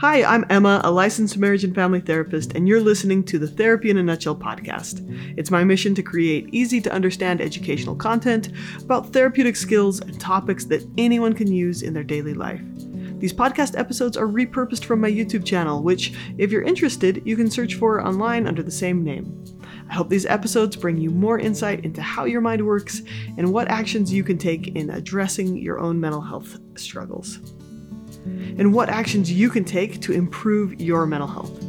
Hi, I'm Emma, a licensed marriage and family therapist, and you're listening to the Therapy in a Nutshell podcast. It's my mission to create easy to understand educational content about therapeutic skills and topics that anyone can use in their daily life. These podcast episodes are repurposed from my YouTube channel, which, if you're interested, you can search for online under the same name. I hope these episodes bring you more insight into how your mind works and what actions you can take in addressing your own mental health struggles and what actions you can take to improve your mental health.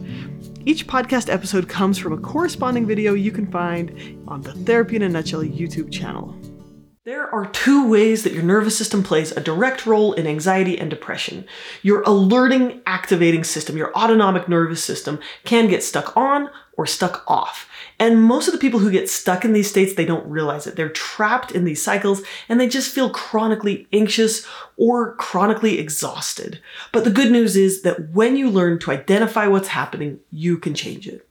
Each podcast episode comes from a corresponding video you can find on the Therapy in a Nutshell YouTube channel. There are two ways that your nervous system plays a direct role in anxiety and depression. Your alerting activating system, your autonomic nervous system, can get stuck on or stuck off. And most of the people who get stuck in these states, they don't realize it. They're trapped in these cycles and they just feel chronically anxious or chronically exhausted. But the good news is that when you learn to identify what's happening, you can change it.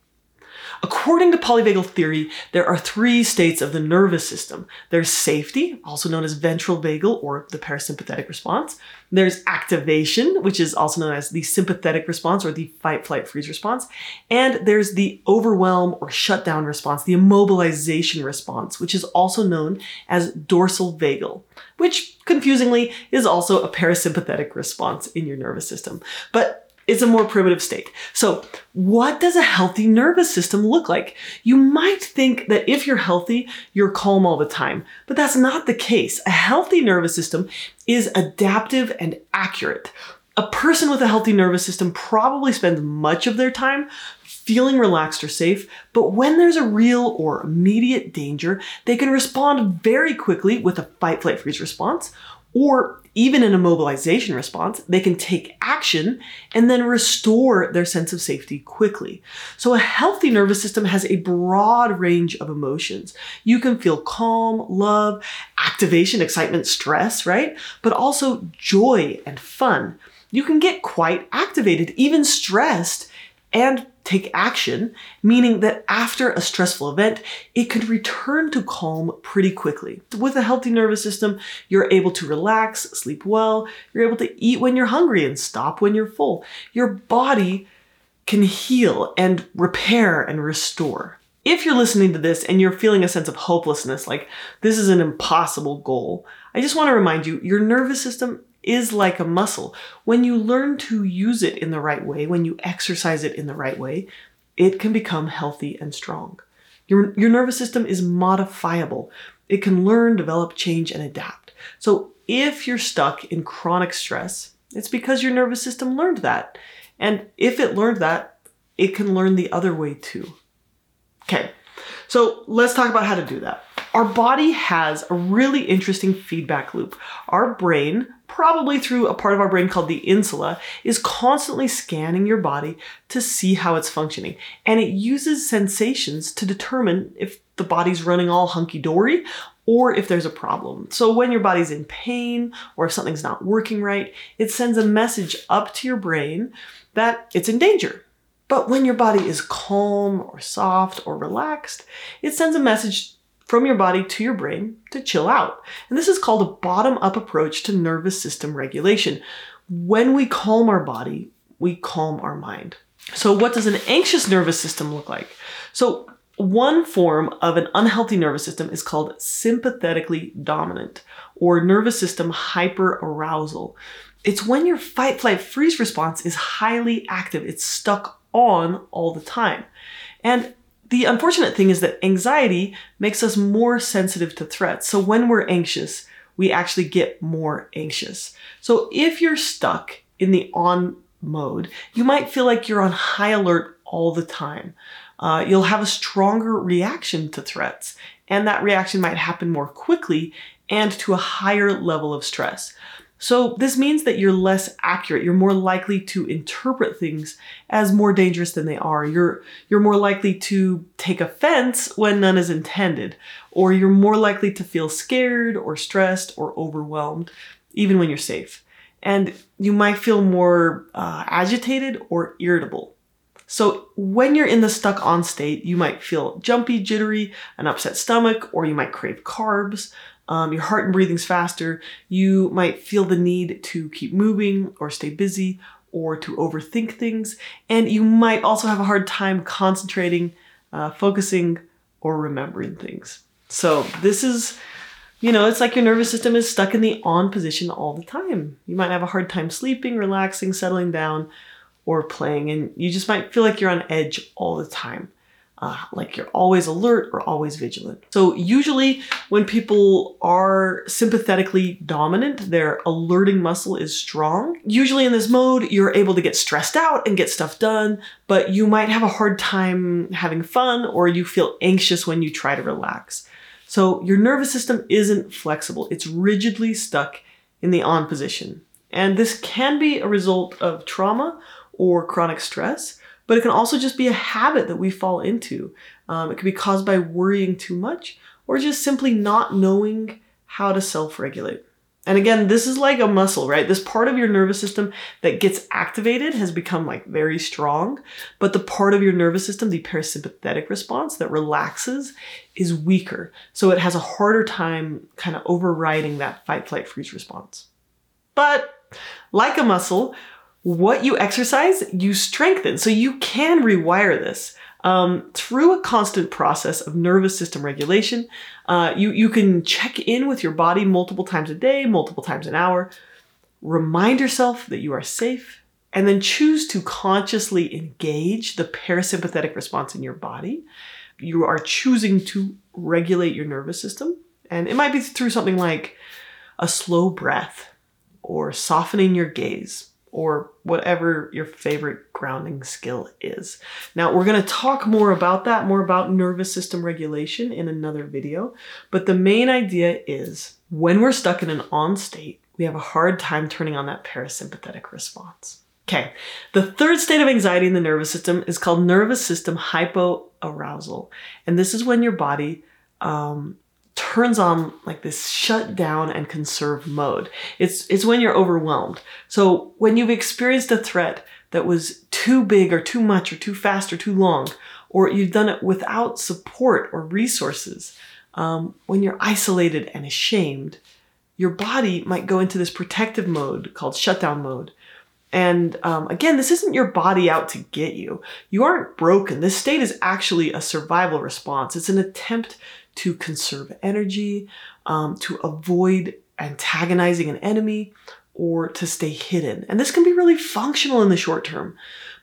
According to polyvagal theory, there are three states of the nervous system. There's safety, also known as ventral vagal or the parasympathetic response. There's activation, which is also known as the sympathetic response or the fight, flight, freeze response. And there's the overwhelm or shutdown response, the immobilization response, which is also known as dorsal vagal, which confusingly is also a parasympathetic response in your nervous system. But it's a more primitive state. So, what does a healthy nervous system look like? You might think that if you're healthy, you're calm all the time, but that's not the case. A healthy nervous system is adaptive and accurate. A person with a healthy nervous system probably spends much of their time feeling relaxed or safe, but when there's a real or immediate danger, they can respond very quickly with a fight, flight, freeze response or even an immobilization response, they can take action and then restore their sense of safety quickly. So a healthy nervous system has a broad range of emotions. You can feel calm, love, activation, excitement, stress, right? But also joy and fun. You can get quite activated, even stressed, and take action, meaning that after a stressful event, it could return to calm pretty quickly. With a healthy nervous system, you're able to relax, sleep well, you're able to eat when you're hungry and stop when you're full. Your body can heal and repair and restore. If you're listening to this and you're feeling a sense of hopelessness, like this is an impossible goal, I just want to remind you your nervous system is like a muscle. When you learn to use it in the right way, when you exercise it in the right way, it can become healthy and strong. Your, your nervous system is modifiable. It can learn, develop, change, and adapt. So if you're stuck in chronic stress, it's because your nervous system learned that. And if it learned that, it can learn the other way too. Okay, so let's talk about how to do that. Our body has a really interesting feedback loop. Our brain, probably through a part of our brain called the insula, is constantly scanning your body to see how it's functioning. And it uses sensations to determine if the body's running all hunky dory or if there's a problem. So when your body's in pain or if something's not working right, it sends a message up to your brain that it's in danger. But when your body is calm or soft or relaxed, it sends a message from your body to your brain to chill out. And this is called a bottom up approach to nervous system regulation. When we calm our body, we calm our mind. So, what does an anxious nervous system look like? So, one form of an unhealthy nervous system is called sympathetically dominant or nervous system hyperarousal. It's when your fight, flight, freeze response is highly active, it's stuck on all the time. And the unfortunate thing is that anxiety makes us more sensitive to threats. So when we're anxious, we actually get more anxious. So if you're stuck in the on mode, you might feel like you're on high alert all the time. Uh, you'll have a stronger reaction to threats, and that reaction might happen more quickly and to a higher level of stress. So this means that you're less accurate. You're more likely to interpret things as more dangerous than they are. You're you're more likely to take offense when none is intended, or you're more likely to feel scared or stressed or overwhelmed, even when you're safe. And you might feel more uh, agitated or irritable. So when you're in the stuck on state, you might feel jumpy, jittery, an upset stomach, or you might crave carbs um, your heart and breathing's faster, you might feel the need to keep moving or stay busy, or to overthink things. And you might also have a hard time concentrating, uh, focusing, or remembering things. So, this is, you know, it's like your nervous system is stuck in the on position all the time. You might have a hard time sleeping, relaxing, settling down, or playing, and you just might feel like you're on edge all the time uh, like you're always alert or always vigilant. So, usually, when people are sympathetically dominant, their alerting muscle is strong. Usually, in this mode, you're able to get stressed out and get stuff done, but you might have a hard time having fun or you feel anxious when you try to relax. So, your nervous system isn't flexible, it's rigidly stuck in the on position. And this can be a result of trauma or chronic stress but it can also just be a habit that we fall into. Um, it can be caused by worrying too much or just simply not knowing how to self regulate. And again, this is like a muscle, right? This part of your nervous system that gets activated has become like very strong, but the part of your nervous system, the parasympathetic response that relaxes, is weaker. So it has a harder time kind of overriding that fight, flight, freeze response. But like a muscle, what you exercise, you strengthen. So you can rewire this. Um, through a constant process of nervous system regulation, uh, you, you can check in with your body multiple times a day, multiple times an hour. Remind yourself that you are safe, and then choose to consciously engage the parasympathetic response in your body. You are choosing to regulate your nervous system, and it might be through something like a slow breath or softening your gaze or whatever your favorite grounding skill is. Now, we're going to talk more about that, more about nervous system regulation in another video, but the main idea is when we're stuck in an on state, we have a hard time turning on that parasympathetic response. Okay, the third state of anxiety in the nervous system is called nervous system hypoarousal. And this is when your body um, turns on like this shut down and conserve mode. It's it's when you're overwhelmed. So when you've experienced a threat that was too big or too much or too fast or too long, or you've done it without support or resources, um, when you're isolated and ashamed, your body might go into this protective mode called shutdown mode. And um, again, this isn't your body out to get you. You aren't broken. This state is actually a survival response. It's an attempt to conserve energy, um, to avoid antagonizing an enemy, or to stay hidden. And this can be really functional in the short term.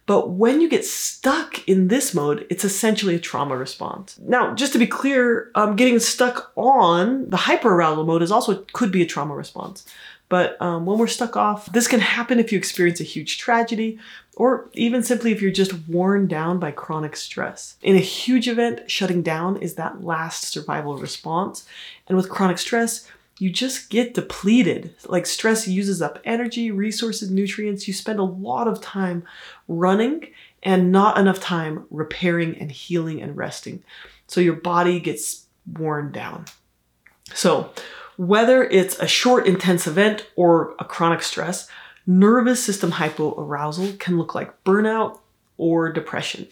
But when you get stuck in this mode, it's essentially a trauma response. Now, just to be clear, um, getting stuck on the hyperarousal mode is also could be a trauma response. But um, when we're stuck off, this can happen if you experience a huge tragedy or even simply if you're just worn down by chronic stress. In a huge event, shutting down is that last survival response. And with chronic stress, you just get depleted. Like stress uses up energy, resources, nutrients. You spend a lot of time running and not enough time repairing and healing and resting. So your body gets worn down. So, whether it's a short, intense event or a chronic stress, Nervous system hypoarousal can look like burnout or depression.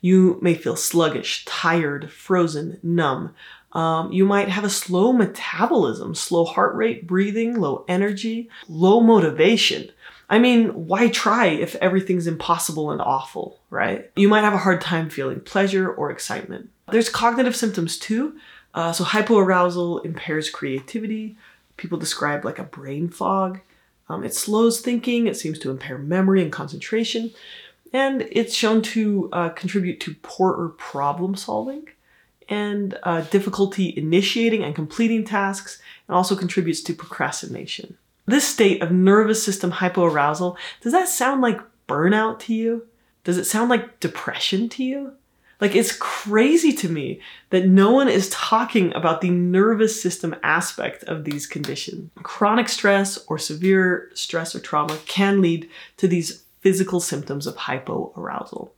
You may feel sluggish, tired, frozen, numb. Um, you might have a slow metabolism, slow heart rate, breathing, low energy, low motivation. I mean, why try if everything's impossible and awful, right? You might have a hard time feeling pleasure or excitement. There's cognitive symptoms too. Uh, so, hypoarousal impairs creativity. People describe like a brain fog. Um, it slows thinking, it seems to impair memory and concentration, and it's shown to uh, contribute to poorer problem solving and uh, difficulty initiating and completing tasks, and also contributes to procrastination. This state of nervous system hypoarousal, does that sound like burnout to you? Does it sound like depression to you? Like, it's crazy to me that no one is talking about the nervous system aspect of these conditions. Chronic stress or severe stress or trauma can lead to these physical symptoms of hypoarousal.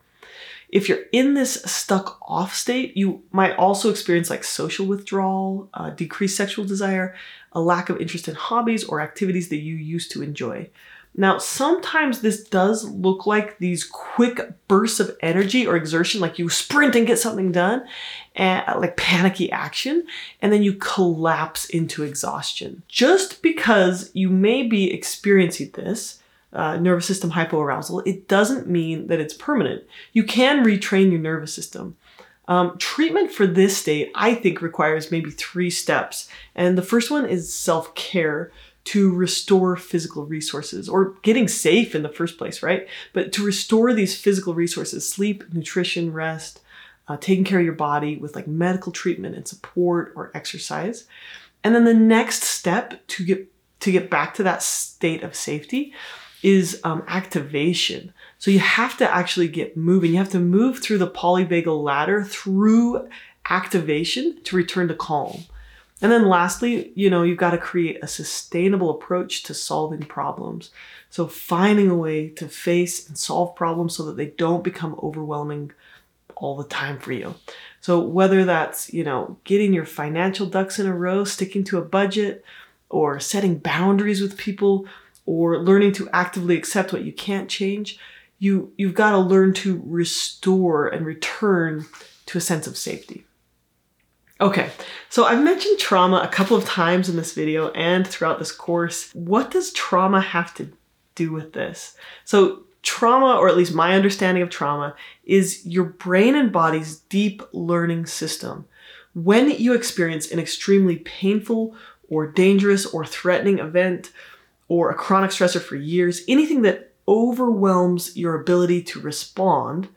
If you're in this stuck off state, you might also experience like social withdrawal, uh, decreased sexual desire, a lack of interest in hobbies or activities that you used to enjoy. Now, sometimes this does look like these quick bursts of energy or exertion, like you sprint and get something done, and like panicky action, and then you collapse into exhaustion. Just because you may be experiencing this, uh, nervous system hypoarousal, it doesn't mean that it's permanent. You can retrain your nervous system. Um, treatment for this state, I think, requires maybe three steps. And the first one is self care to restore physical resources or getting safe in the first place, right? But to restore these physical resources sleep, nutrition, rest, uh, taking care of your body with like medical treatment and support or exercise. And then the next step to get to get back to that state of safety is um, activation. So you have to actually get moving. You have to move through the polyvagal ladder through activation to return to calm. And then lastly, you know, you've got to create a sustainable approach to solving problems. So finding a way to face and solve problems so that they don't become overwhelming all the time for you. So whether that's, you know, getting your financial ducks in a row, sticking to a budget, or setting boundaries with people, or learning to actively accept what you can't change, you you've got to learn to restore and return to a sense of safety. Okay, so I've mentioned trauma a couple of times in this video and throughout this course. What does trauma have to do with this? So, trauma, or at least my understanding of trauma, is your brain and body's deep learning system. When you experience an extremely painful or dangerous or threatening event or a chronic stressor for years, anything that overwhelms your ability to respond,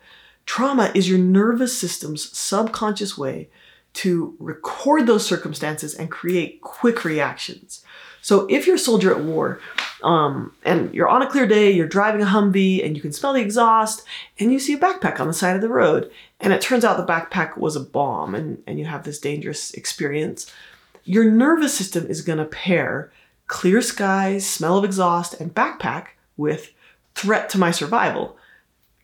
trauma is your nervous system's subconscious way to record those circumstances and create quick reactions. So if you're a soldier at war, um, and you're on a clear day, you're driving a Humvee, and you can smell the exhaust, and you see a backpack on the side of the road, and it turns out the backpack was a bomb, and, and you have this dangerous experience, your nervous system is going to pair clear skies, smell of exhaust, and backpack with threat to my survival.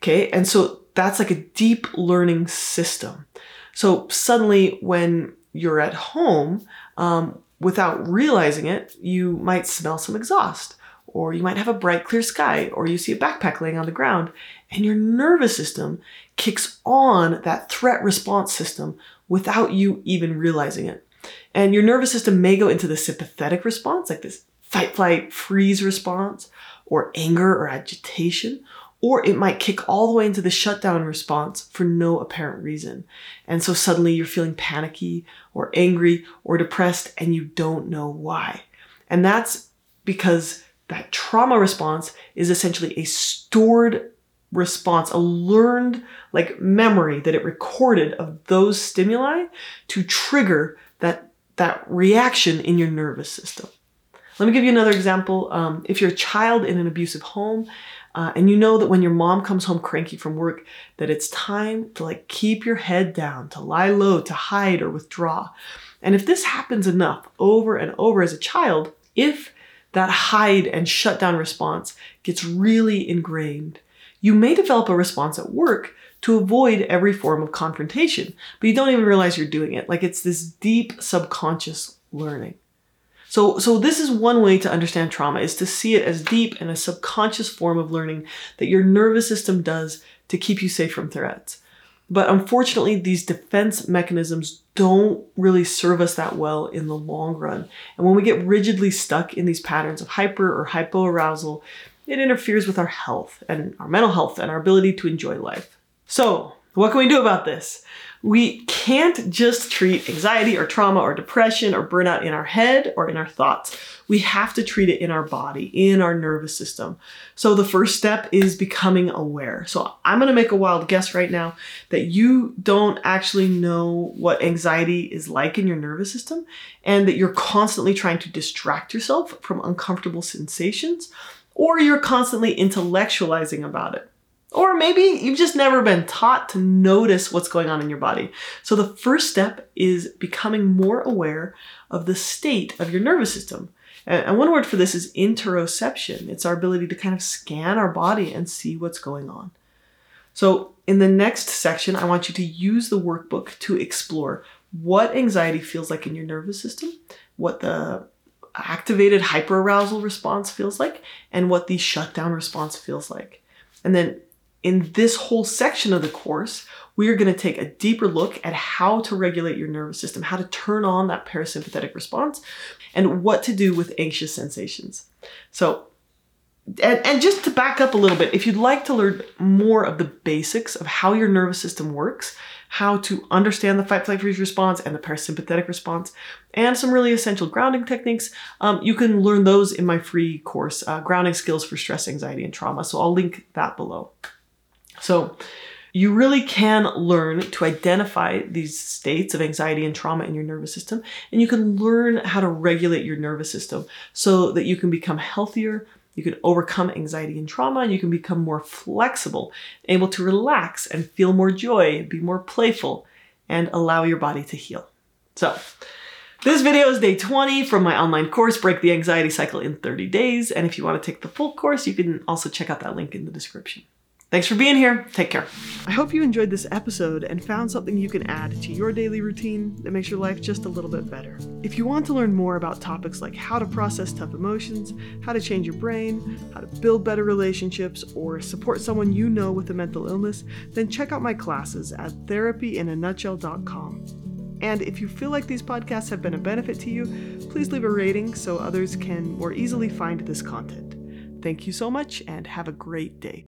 Okay, and so that's like a deep learning system. So suddenly, when you're at home, um, without realizing it, you might smell some exhaust, or you might have a bright, clear sky, or you see a backpack laying on the ground, and your nervous system kicks on that threat response system without you even realizing it. And your nervous system may go into the sympathetic response, like this fight, flight, freeze response, or anger or agitation, or it might kick all the way into the shutdown response for no apparent reason. And so suddenly you're feeling panicky or angry or depressed and you don't know why. And that's because that trauma response is essentially a stored response, a learned like memory that it recorded of those stimuli to trigger that, that reaction in your nervous system. Let me give you another example. Um, if you're a child in an abusive home, uh, and you know that when your mom comes home cranky from work, that it's time to like keep your head down, to lie low, to hide or withdraw. And if this happens enough over and over as a child, if that hide and shut down response gets really ingrained, you may develop a response at work to avoid every form of confrontation, but you don't even realize you're doing it. Like it's this deep subconscious learning. So, so this is one way to understand trauma is to see it as deep and a subconscious form of learning that your nervous system does to keep you safe from threats. But unfortunately, these defense mechanisms don't really serve us that well in the long run. And when we get rigidly stuck in these patterns of hyper or hypoarousal, it interferes with our health and our mental health and our ability to enjoy life. So, what can we do about this? We can't just treat anxiety or trauma or depression or burnout in our head or in our thoughts. We have to treat it in our body, in our nervous system. So the first step is becoming aware. So I'm going to make a wild guess right now that you don't actually know what anxiety is like in your nervous system and that you're constantly trying to distract yourself from uncomfortable sensations or you're constantly intellectualizing about it. Or maybe you've just never been taught to notice what's going on in your body. So the first step is becoming more aware of the state of your nervous system. And one word for this is interoception. It's our ability to kind of scan our body and see what's going on. So in the next section, I want you to use the workbook to explore what anxiety feels like in your nervous system, what the activated hyperarousal response feels like, and what the shutdown response feels like. And then in this whole section of the course, we are going to take a deeper look at how to regulate your nervous system, how to turn on that parasympathetic response, and what to do with anxious sensations. So, and, and just to back up a little bit, if you'd like to learn more of the basics of how your nervous system works, how to understand the fight, flight, freeze response and the parasympathetic response, and some really essential grounding techniques, um, you can learn those in my free course, uh, Grounding Skills for Stress, Anxiety, and Trauma. So I'll link that below. So you really can learn to identify these states of anxiety and trauma in your nervous system, and you can learn how to regulate your nervous system so that you can become healthier you can overcome anxiety and trauma, and you can become more flexible, able to relax and feel more joy, be more playful, and allow your body to heal. So, this video is day 20 from my online course, Break the Anxiety Cycle in 30 Days. And if you want to take the full course, you can also check out that link in the description. Thanks for being here. Take care. I hope you enjoyed this episode and found something you can add to your daily routine that makes your life just a little bit better. If you want to learn more about topics like how to process tough emotions, how to change your brain, how to build better relationships, or support someone you know with a mental illness, then check out my classes at therapyinanutshell.com. And if you feel like these podcasts have been a benefit to you, please leave a rating so others can more easily find this content. Thank you so much and have a great day.